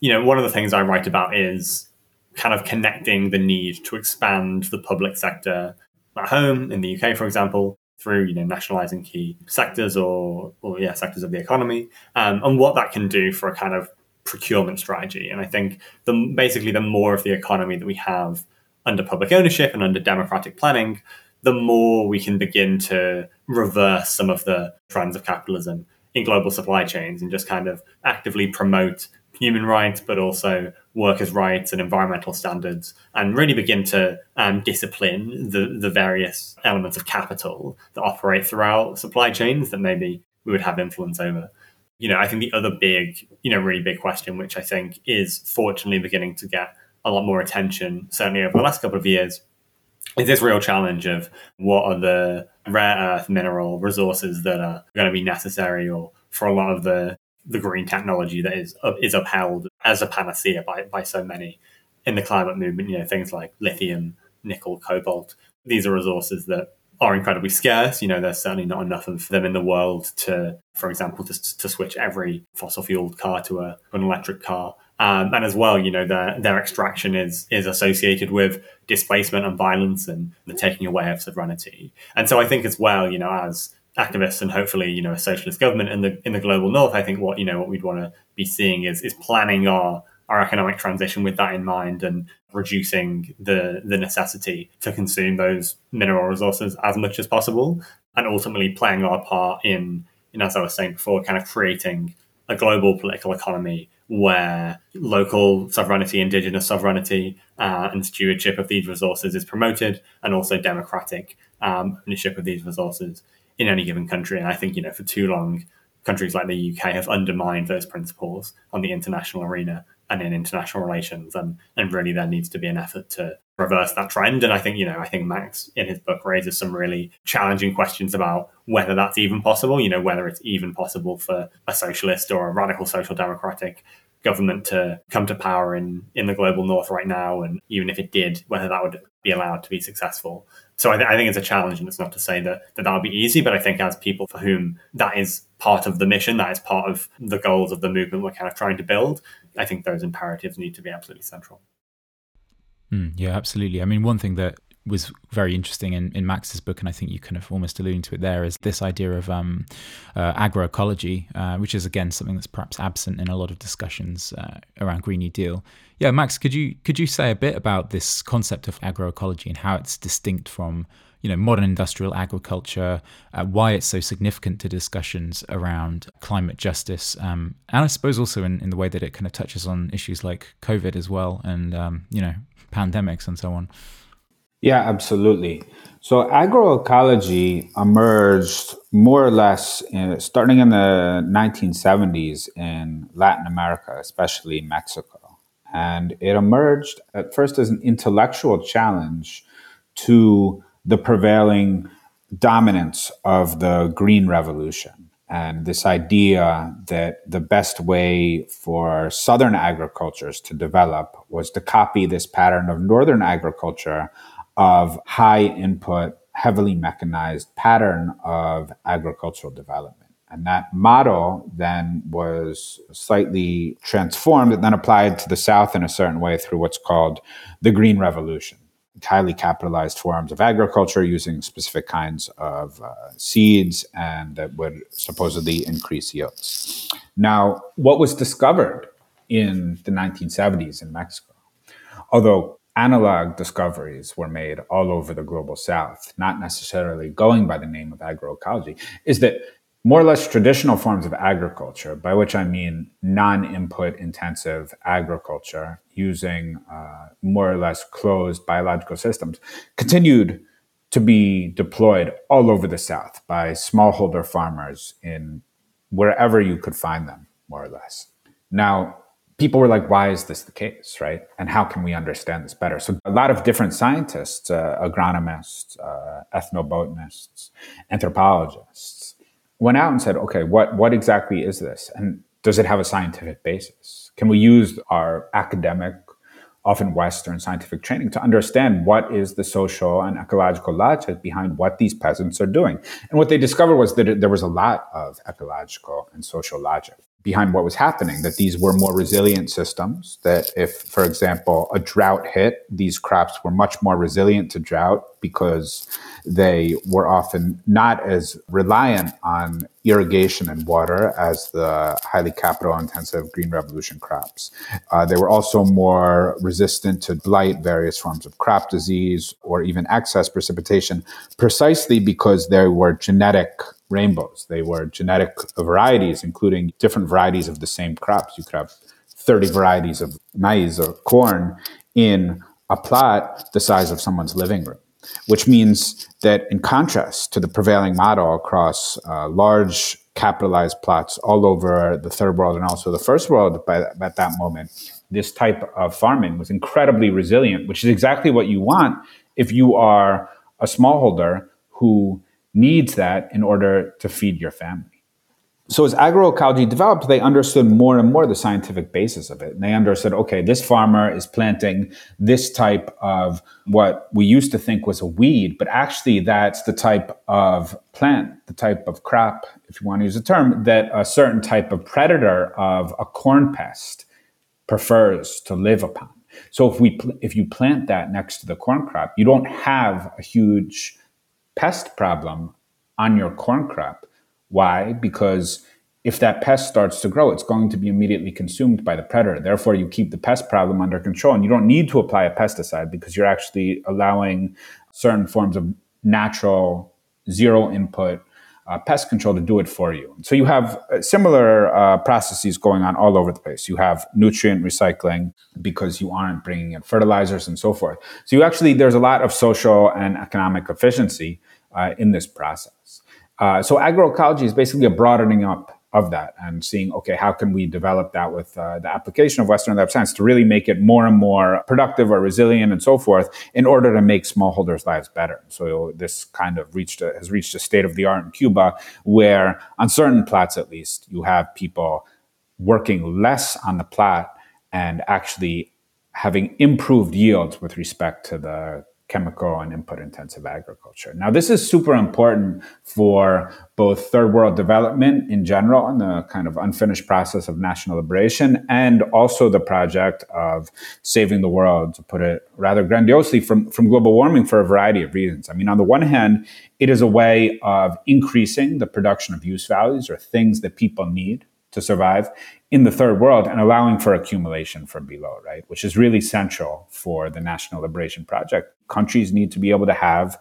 You know, one of the things I write about is kind of connecting the need to expand the public sector at home in the UK, for example, through you know nationalizing key sectors or or yeah sectors of the economy, um, and what that can do for a kind of procurement strategy. And I think the basically the more of the economy that we have under public ownership and under democratic planning, the more we can begin to reverse some of the trends of capitalism in global supply chains and just kind of actively promote human rights, but also workers' rights and environmental standards, and really begin to um, discipline the, the various elements of capital that operate throughout supply chains that maybe we would have influence over. You know, I think the other big, you know, really big question, which I think is fortunately beginning to get a lot more attention, certainly over the last couple of years, is this real challenge of what are the rare earth mineral resources that are going to be necessary or for a lot of the the green technology that is is upheld as a panacea by, by so many in the climate movement. You know, things like lithium, nickel, cobalt. These are resources that are incredibly scarce. You know, there's certainly not enough of them in the world to, for example, to, to switch every fossil fueled car to a, an electric car. Um, and as well, you know, their their extraction is is associated with displacement and violence and the taking away of sovereignty. And so I think as well, you know, as activists and hopefully you know a socialist government in the in the global north i think what you know what we'd want to be seeing is is planning our our economic transition with that in mind and reducing the the necessity to consume those mineral resources as much as possible and ultimately playing our part in in as i was saying before kind of creating a global political economy where local sovereignty indigenous sovereignty uh, and stewardship of these resources is promoted and also democratic um, ownership of these resources in any given country. And I think, you know, for too long, countries like the UK have undermined those principles on the international arena and in international relations. And, and really there needs to be an effort to reverse that trend. And I think, you know, I think Max in his book raises some really challenging questions about whether that's even possible, you know, whether it's even possible for a socialist or a radical social democratic government to come to power in, in the global north right now. And even if it did, whether that would be allowed to be successful so I, th- I, think it's a challenge, and it's not to say that, that that'll be easy, but I think as people for whom that is part of the mission, that is part of the goals of the movement we're kind of trying to build, I think those imperatives need to be absolutely central. Mm, yeah, absolutely. I mean, one thing that was very interesting in, in Max's book, and I think you kind of almost alluding to it there, is this idea of um, uh, agroecology, uh, which is again something that's perhaps absent in a lot of discussions uh, around Green New Deal. Yeah, Max, could you could you say a bit about this concept of agroecology and how it's distinct from you know modern industrial agriculture, uh, why it's so significant to discussions around climate justice, um, and I suppose also in, in the way that it kind of touches on issues like COVID as well, and um, you know pandemics and so on. Yeah, absolutely. So agroecology emerged more or less in, starting in the 1970s in Latin America, especially Mexico. And it emerged at first as an intellectual challenge to the prevailing dominance of the Green Revolution. And this idea that the best way for Southern agricultures to develop was to copy this pattern of Northern agriculture of high input, heavily mechanized pattern of agricultural development. And that model then was slightly transformed and then applied to the South in a certain way through what's called the Green Revolution. Highly capitalized forms of agriculture using specific kinds of uh, seeds and that would supposedly increase yields. Now, what was discovered in the 1970s in Mexico, although analog discoveries were made all over the global south, not necessarily going by the name of agroecology, is that more or less traditional forms of agriculture, by which I mean non input intensive agriculture using uh, more or less closed biological systems, continued to be deployed all over the South by smallholder farmers in wherever you could find them, more or less. Now, people were like, why is this the case, right? And how can we understand this better? So a lot of different scientists, uh, agronomists, uh, ethnobotanists, anthropologists went out and said, okay, what, what exactly is this? And does it have a scientific basis? Can we use our academic, often Western scientific training to understand what is the social and ecological logic behind what these peasants are doing? And what they discovered was that there was a lot of ecological and social logic behind what was happening that these were more resilient systems that if for example a drought hit these crops were much more resilient to drought because they were often not as reliant on irrigation and water as the highly capital intensive green revolution crops. Uh, they were also more resistant to blight, various forms of crop disease, or even excess precipitation, precisely because they were genetic rainbows. They were genetic varieties, including different varieties of the same crops. You could have 30 varieties of maize or corn in a plot the size of someone's living room which means that in contrast to the prevailing model across uh, large capitalized plots all over the third world and also the first world by, at that moment, this type of farming was incredibly resilient, which is exactly what you want if you are a smallholder who needs that in order to feed your family so as agroecology developed, they understood more and more the scientific basis of it. And they understood, okay, this farmer is planting this type of what we used to think was a weed, but actually that's the type of plant, the type of crop, if you want to use a term, that a certain type of predator of a corn pest prefers to live upon. So if we if you plant that next to the corn crop, you don't have a huge pest problem on your corn crop why? Because if that pest starts to grow, it's going to be immediately consumed by the predator. Therefore, you keep the pest problem under control and you don't need to apply a pesticide because you're actually allowing certain forms of natural zero input uh, pest control to do it for you. So you have uh, similar uh, processes going on all over the place. You have nutrient recycling because you aren't bringing in fertilizers and so forth. So you actually, there's a lot of social and economic efficiency uh, in this process. Uh, so agroecology is basically a broadening up of that and seeing, okay, how can we develop that with uh, the application of Western Lab Science to really make it more and more productive or resilient and so forth in order to make smallholders' lives better. So this kind of reached a, has reached a state of the art in Cuba where on certain plots, at least, you have people working less on the plot and actually having improved yields with respect to the chemical and input intensive agriculture. Now, this is super important for both third world development in general and the kind of unfinished process of national liberation, and also the project of saving the world, to put it rather grandiosely, from, from global warming for a variety of reasons. I mean, on the one hand, it is a way of increasing the production of use values or things that people need to survive in the third world and allowing for accumulation from below, right? Which is really central for the National Liberation Project. Countries need to be able to have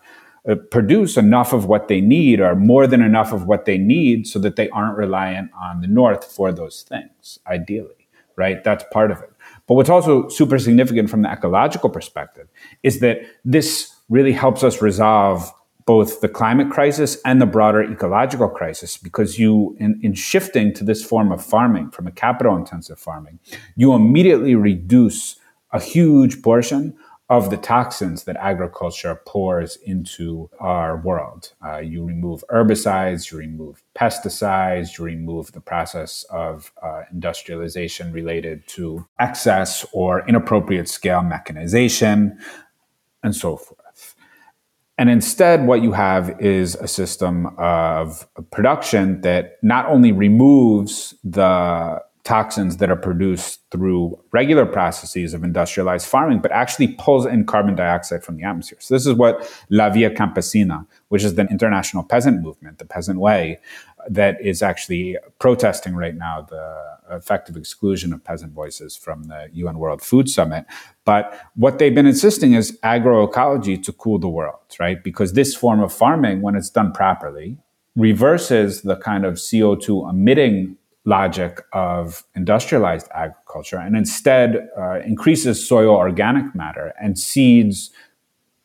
uh, produce enough of what they need or more than enough of what they need so that they aren't reliant on the north for those things ideally right? That's part of it. But what's also super significant from the ecological perspective is that this really helps us resolve both the climate crisis and the broader ecological crisis because you in, in shifting to this form of farming from a capital intensive farming you immediately reduce a huge portion of the toxins that agriculture pours into our world. Uh, you remove herbicides, you remove pesticides, you remove the process of uh, industrialization related to excess or inappropriate scale mechanization, and so forth. And instead, what you have is a system of production that not only removes the toxins that are produced through regular processes of industrialized farming, but actually pulls in carbon dioxide from the atmosphere. So, this is what La Via Campesina, which is the international peasant movement, the peasant way, that is actually protesting right now the effective exclusion of peasant voices from the UN World Food Summit. But what they've been insisting is agroecology to cool the world, right? Because this form of farming, when it's done properly, reverses the kind of CO2 emitting logic of industrialized agriculture and instead uh, increases soil organic matter and seeds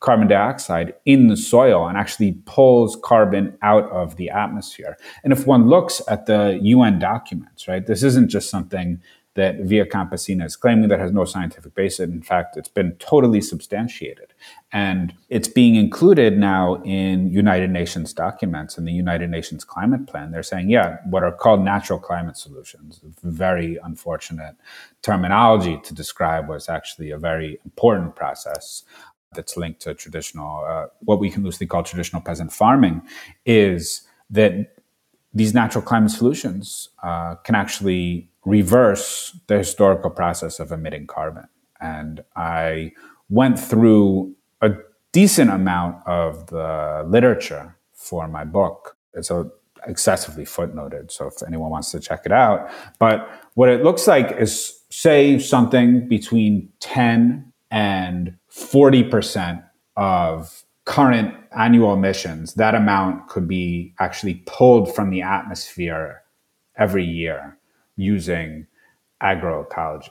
carbon dioxide in the soil and actually pulls carbon out of the atmosphere. And if one looks at the UN documents, right, this isn't just something that Via Campesina is claiming that has no scientific basis. In fact, it's been totally substantiated. And it's being included now in United Nations documents and the United Nations climate plan. They're saying, yeah, what are called natural climate solutions, very unfortunate terminology to describe what's actually a very important process that's linked to traditional, uh, what we can loosely call traditional peasant farming, is that these natural climate solutions uh, can actually reverse the historical process of emitting carbon. And I went through a decent amount of the literature for my book. It's a, excessively footnoted, so if anyone wants to check it out. But what it looks like is, say, something between 10 and 40% of current annual emissions, that amount could be actually pulled from the atmosphere every year using agroecology.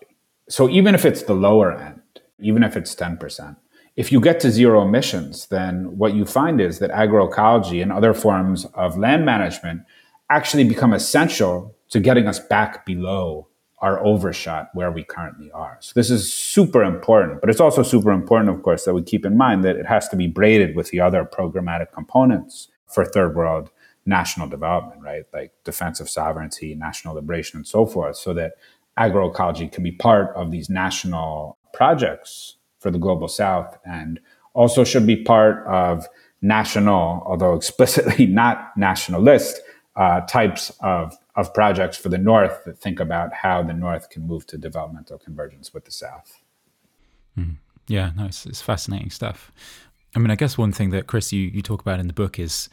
So even if it's the lower end, even if it's 10%, if you get to zero emissions, then what you find is that agroecology and other forms of land management actually become essential to getting us back below our overshot where we currently are. So this is super important, but it's also super important, of course, that we keep in mind that it has to be braided with the other programmatic components for third world national development, right? Like defensive sovereignty, national liberation, and so forth, so that agroecology can be part of these national projects for the global south and also should be part of national, although explicitly not nationalist, uh, types of, of projects for the North that think about how the North can move to developmental convergence with the South. Mm. Yeah, no, it's, it's fascinating stuff. I mean, I guess one thing that Chris you, you talk about in the book is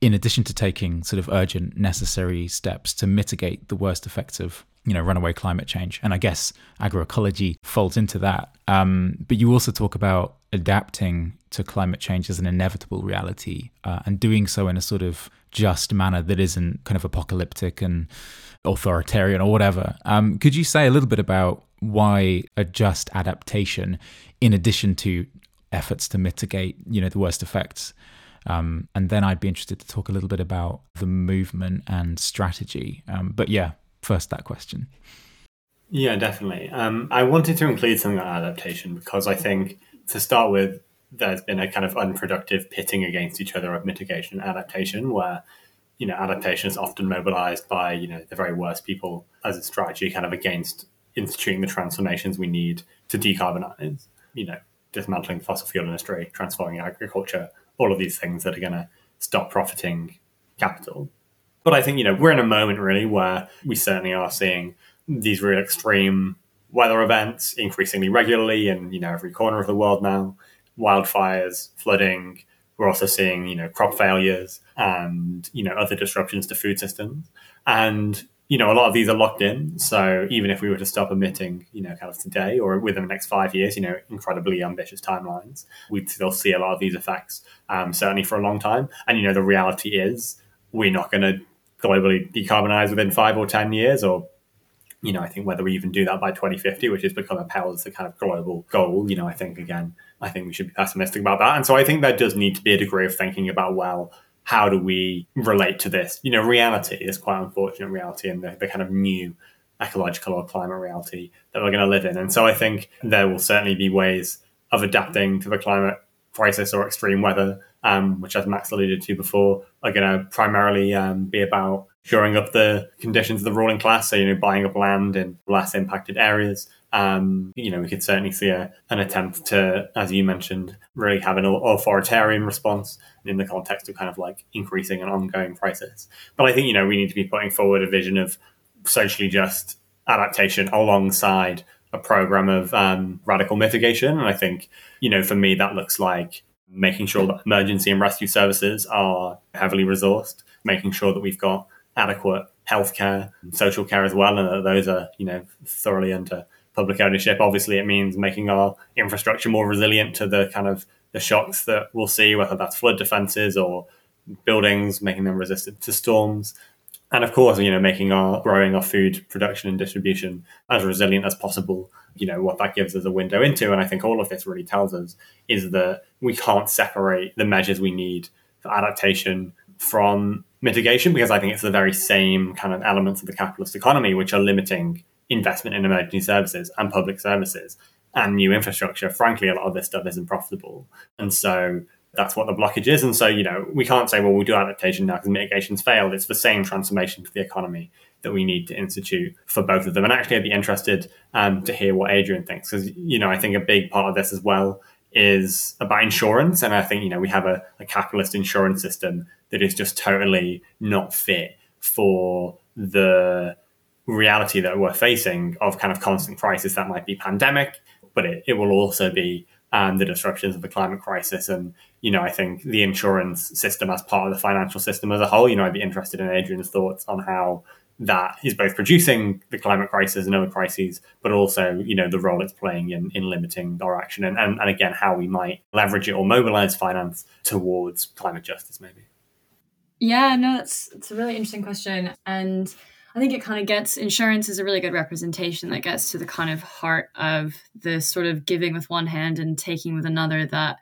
in addition to taking sort of urgent, necessary steps to mitigate the worst effects of you know runaway climate change, and I guess agroecology falls into that. Um, but you also talk about adapting to climate change as an inevitable reality, uh, and doing so in a sort of just manner that isn't kind of apocalyptic and authoritarian or whatever. Um, could you say a little bit about why a just adaptation, in addition to efforts to mitigate, you know, the worst effects, um, and then I'd be interested to talk a little bit about the movement and strategy. Um, but yeah, first that question. Yeah, definitely. Um, I wanted to include something on adaptation because I think to start with, there's been a kind of unproductive pitting against each other of mitigation and adaptation, where you know adaptation is often mobilized by you know the very worst people as a strategy, kind of against instituting the transformations we need to decarbonize. You know, dismantling fossil fuel industry, transforming agriculture, all of these things that are going to stop profiting capital. But I think, you know, we're in a moment really where we certainly are seeing these real extreme weather events increasingly regularly in, you know, every corner of the world now. Wildfires, flooding. We're also seeing, you know, crop failures and, you know, other disruptions to food systems. And you know, a lot of these are locked in. So even if we were to stop emitting, you know, kind of today or within the next five years, you know, incredibly ambitious timelines, we'd still see a lot of these effects, um, certainly for a long time. And, you know, the reality is we're not going to globally decarbonize within five or 10 years or, you know, I think whether we even do that by 2050, which has become a kind of global goal, you know, I think, again, I think we should be pessimistic about that. And so I think there does need to be a degree of thinking about, well, how do we relate to this? You know, reality is quite unfortunate reality and the, the kind of new ecological or climate reality that we're going to live in. And so I think there will certainly be ways of adapting to the climate crisis or extreme weather, um, which, as Max alluded to before, are going to primarily um, be about shoring up the conditions of the ruling class. So, you know, buying up land in less impacted areas, Um, you know, we could certainly see a, an attempt to, as you mentioned, really have an authoritarian response in the context of kind of like increasing an ongoing crisis. But I think, you know, we need to be putting forward a vision of socially just adaptation alongside a program of um, radical mitigation. And I think, you know, for me, that looks like making sure that emergency and rescue services are heavily resourced, making sure that we've got adequate healthcare, and social care as well, and that those are, you know, thoroughly under public ownership. Obviously, it means making our infrastructure more resilient to the kind of the shocks that we'll see, whether that's flood defenses or buildings, making them resistant to storms and of course, you know, making our growing our food production and distribution as resilient as possible. You know, what that gives us a window into, and I think all of this really tells us is that we can't separate the measures we need for adaptation from mitigation because I think it's the very same kind of elements of the capitalist economy which are limiting investment in emergency services and public services and new infrastructure. Frankly, a lot of this stuff isn't profitable, and so that's what the blockage is. And so, you know, we can't say, well, we'll do adaptation now because mitigation's failed. It's the same transformation for the economy that we need to institute for both of them. And actually, I'd be interested um, to hear what Adrienne thinks because, you know, I think a big part of this as well is about insurance. And I think, you know, we have a, a capitalist insurance system that is just totally not fit for the reality that we're facing of kind of constant crisis that might be pandemic, but it, it will also be and the disruptions of the climate crisis. And, you know, I think the insurance system as part of the financial system as a whole, you know, I'd be interested in Adrienne's thoughts on how that is both producing the climate crisis and other crises, but also, you know, the role it's playing in, in limiting our action and, and, and again, how we might leverage it or mobilize finance towards climate justice, maybe. Yeah, no, that's, it's a really interesting question. And I think it kind of gets insurance is a really good representation that gets to the kind of heart of the sort of giving with one hand and taking with another that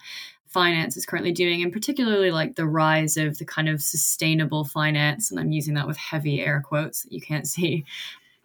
finance is currently doing, and particularly like the rise of the kind of sustainable finance. And I'm using that with heavy air quotes that you can't see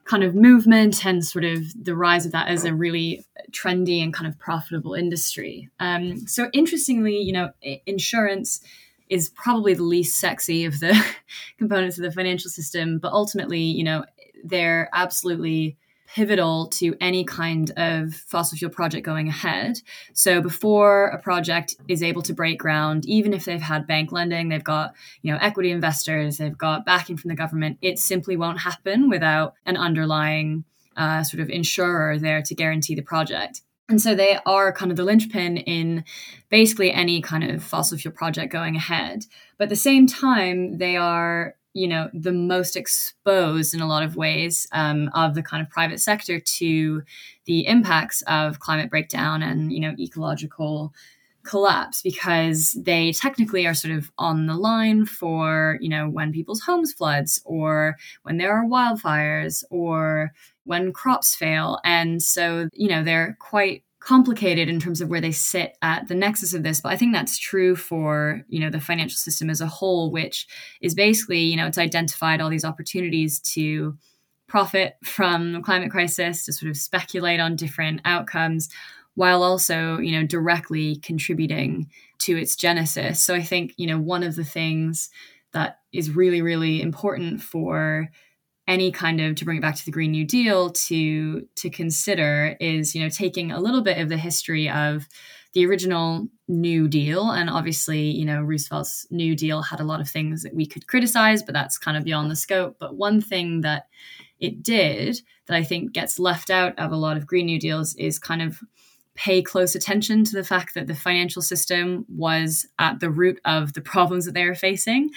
kind of movement and sort of the rise of that as a really trendy and kind of profitable industry. Um, so interestingly, you know, insurance is probably the least sexy of the components of the financial system, but ultimately, you know, they're absolutely pivotal to any kind of fossil fuel project going ahead. So before a project is able to break ground, even if they've had bank lending, they've got, you know, equity investors, they've got backing from the government, it simply won't happen without an underlying uh, sort of insurer there to guarantee the project. And so they are kind of the linchpin in basically any kind of fossil fuel project going ahead. But at the same time, they are, you know, the most exposed in a lot of ways um, of the kind of private sector to the impacts of climate breakdown and, you know, ecological collapse because they technically are sort of on the line for, you know, when people's homes floods or when there are wildfires or when crops fail. And so, you know, they're quite complicated in terms of where they sit at the nexus of this but i think that's true for you know the financial system as a whole which is basically you know it's identified all these opportunities to profit from the climate crisis to sort of speculate on different outcomes while also you know directly contributing to its genesis. So i think you know one of the things that is really really important for any kind of to bring it back to the green new deal to to consider is you know taking a little bit of the history of the original new deal. And obviously you know roosevelt's new deal had a lot of things that we could criticize but that's kind of beyond the scope. But one thing that it did that i think gets left out of a lot of green new deals is kind of pay close attention to the fact that the financial system was at the root of the problems that they were facing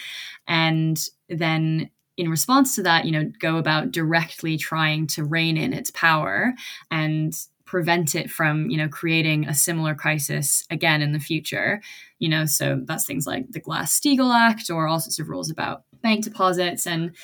and then in response to that, you know, go about directly trying to rein in its power and prevent it from, you know, creating a similar crisis again in the future. You know, so that's things like the Glass-Steagall Act or all sorts of rules about bank deposits. And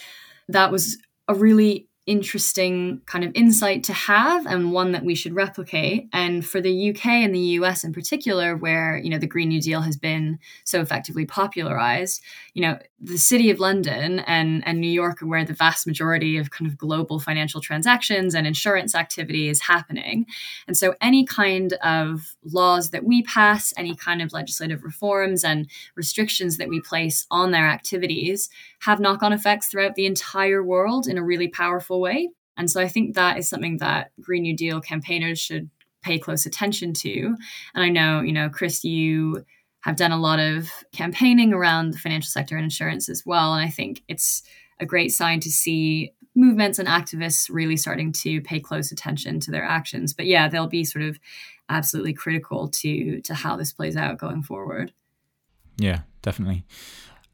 that was a really interesting kind of insight to have and one that we should replicate. And for the UK and the US in particular where you know the green new deal has been so effectively popularized you know the city of London and and New York are where the vast majority of kind of global financial transactions and insurance activity is happening. And so any kind of laws that we pass any kind of legislative reforms and restrictions that we place on their activities have knock-on effects throughout the entire world in a really powerful way. And so I think that is something that Green New Deal campaigners should pay close attention to. And I know, you know, Chris, you have done a lot of campaigning around the financial sector and insurance as well. And I think it's a great sign to see movements and activists really starting to pay close attention to their actions. But yeah, they'll be sort of absolutely critical to to how this plays out going forward. Yeah, definitely.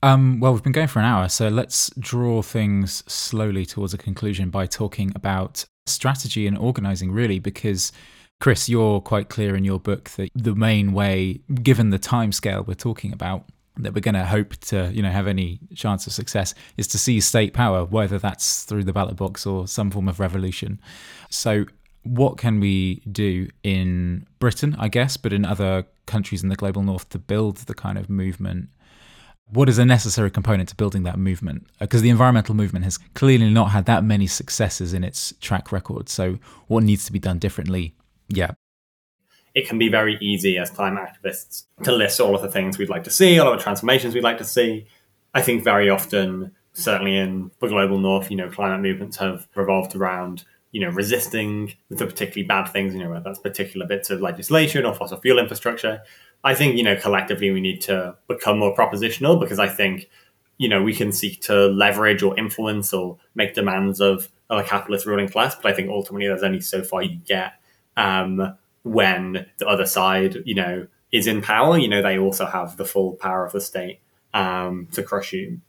Um, well, we've been going for an hour, so let's draw things slowly towards a conclusion by talking about strategy and organizing, really, because Chris, you're quite clear in your book that the main way, given the time scale we're talking about, that we're going to hope to you know have any chance of success is to seize state power whether that's through the ballot box or some form of revolution. So what can we do in britain i guess but in other countries in the global north to build the kind of movement what is a necessary component to building that movement uh, because the environmental movement has clearly not had that many successes in its track record so what needs to be done differently yeah it can be very easy as climate activists to list all of the things we'd like to see, all of the transformations we'd like to see. I think very often, certainly in the global north, you know, climate movements have revolved around, you know, resisting the particularly bad things, you know, whether that's particular bits of legislation or fossil fuel infrastructure. I think, you know, collectively we need to become more propositional because I think, you know, we can seek to leverage or influence or make demands of, of a capitalist ruling class, but I think ultimately there's only so far you get. Um, when the other side, you know, is in power, you know, they also have the full power of the state um, to crush you.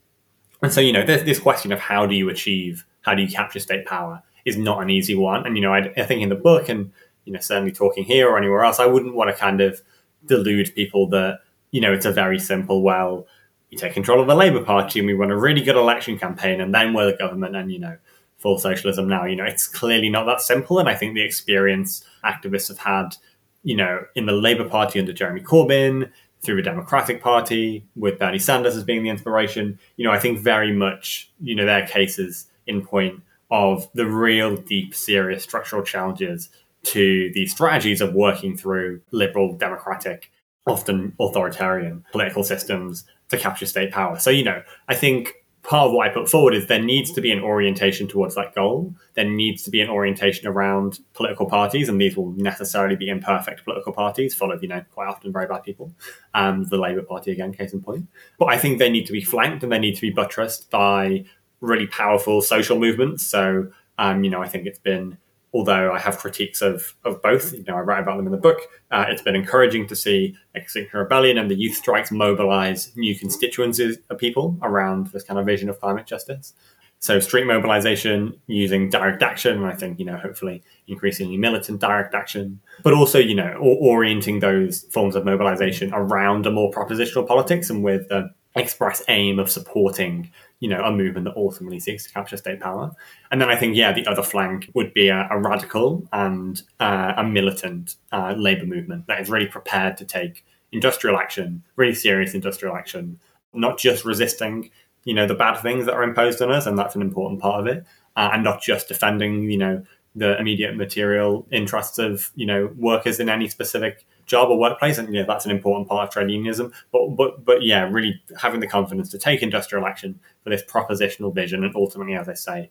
And so, you know, this, this question of how do you achieve, how do you capture state power is not an easy one. And, you know, I, I think in the book and, you know, certainly talking here or anywhere else, I wouldn't want to kind of delude people that, you know, it's a very simple, well, you take control of the Labour Party and we run a really good election campaign and then we're the government and, you know, full socialism now. You know, it's clearly not that simple. And I think the experience activists have had, you know, in the Labour Party under Jeremy Corbyn, through the Democratic Party, with Bernie Sanders as being the inspiration, you know, I think very much, you know, their cases in point of the real deep, serious structural challenges to the strategies of working through liberal, democratic, often authoritarian political systems to capture state power. So, you know, I think part of what I put forward is there needs to be an orientation towards that goal. There needs to be an orientation around political parties, and these will necessarily be imperfect political parties, full of, you know, quite often very bad people. Um, the Labour Party, again, case in point. But I think they need to be flanked and they need to be buttressed by really powerful social movements. So, um, you know, I think it's been although I have critiques of, of both, you know, I write about them in the book. Uh, it's been encouraging to see Extinction Rebellion and the youth strikes mobilize new constituencies of people around this kind of vision of climate justice. So street mobilization using direct action, I think, you know, hopefully increasingly militant direct action, but also, you know, orienting those forms of mobilization around a more propositional politics and with the express aim of supporting you know, a movement that ultimately seeks to capture state power. And then I think, yeah, the other flank would be a, a radical and uh, a militant uh, labor movement that is really prepared to take industrial action, really serious industrial action, not just resisting, you know, the bad things that are imposed on us, and that's an important part of it, uh, and not just defending, you know, the immediate material interests of, you know, workers in any specific job or workplace, and yeah, that's an important part of trade unionism. But but but yeah, really having the confidence to take industrial action for this propositional vision, and ultimately, as I say,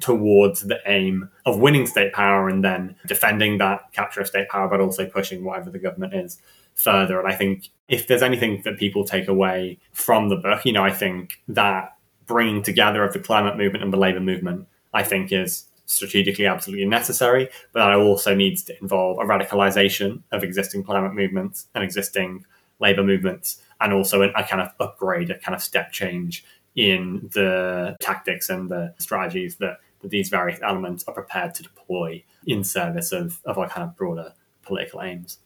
towards the aim of winning state power and then defending that capture of state power, but also pushing whatever the government is further. And I think if there's anything that people take away from the book, you know, I think that bringing together of the climate movement and the labor movement, I think is strategically absolutely necessary, but that also needs to involve a radicalization of existing climate movements and existing labor movements, and also a, kind of upgrade, a kind of step change in the tactics and the strategies that, that these various elements are prepared to deploy in service of, of our kind of broader political aims.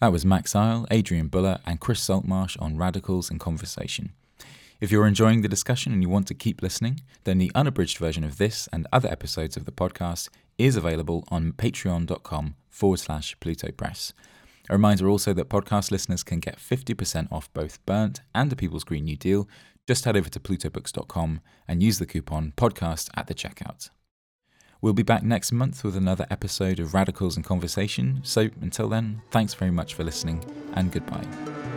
That was Max Ajl, Adrienne Buller, and Chris Saltmarsh on Radicals in Conversation. If you're enjoying the discussion and you want to keep listening, then the unabridged version of this and other episodes of the podcast is available on patreon.com forward slash Pluto Press. A reminder also that podcast listeners can get 50% off both Burnt and the People's Green New Deal. Just head over to plutobooks.com and use the coupon podcast at the checkout. We'll be back next month with another episode of Radicals in Conversation. So until then, thanks very much for listening and goodbye.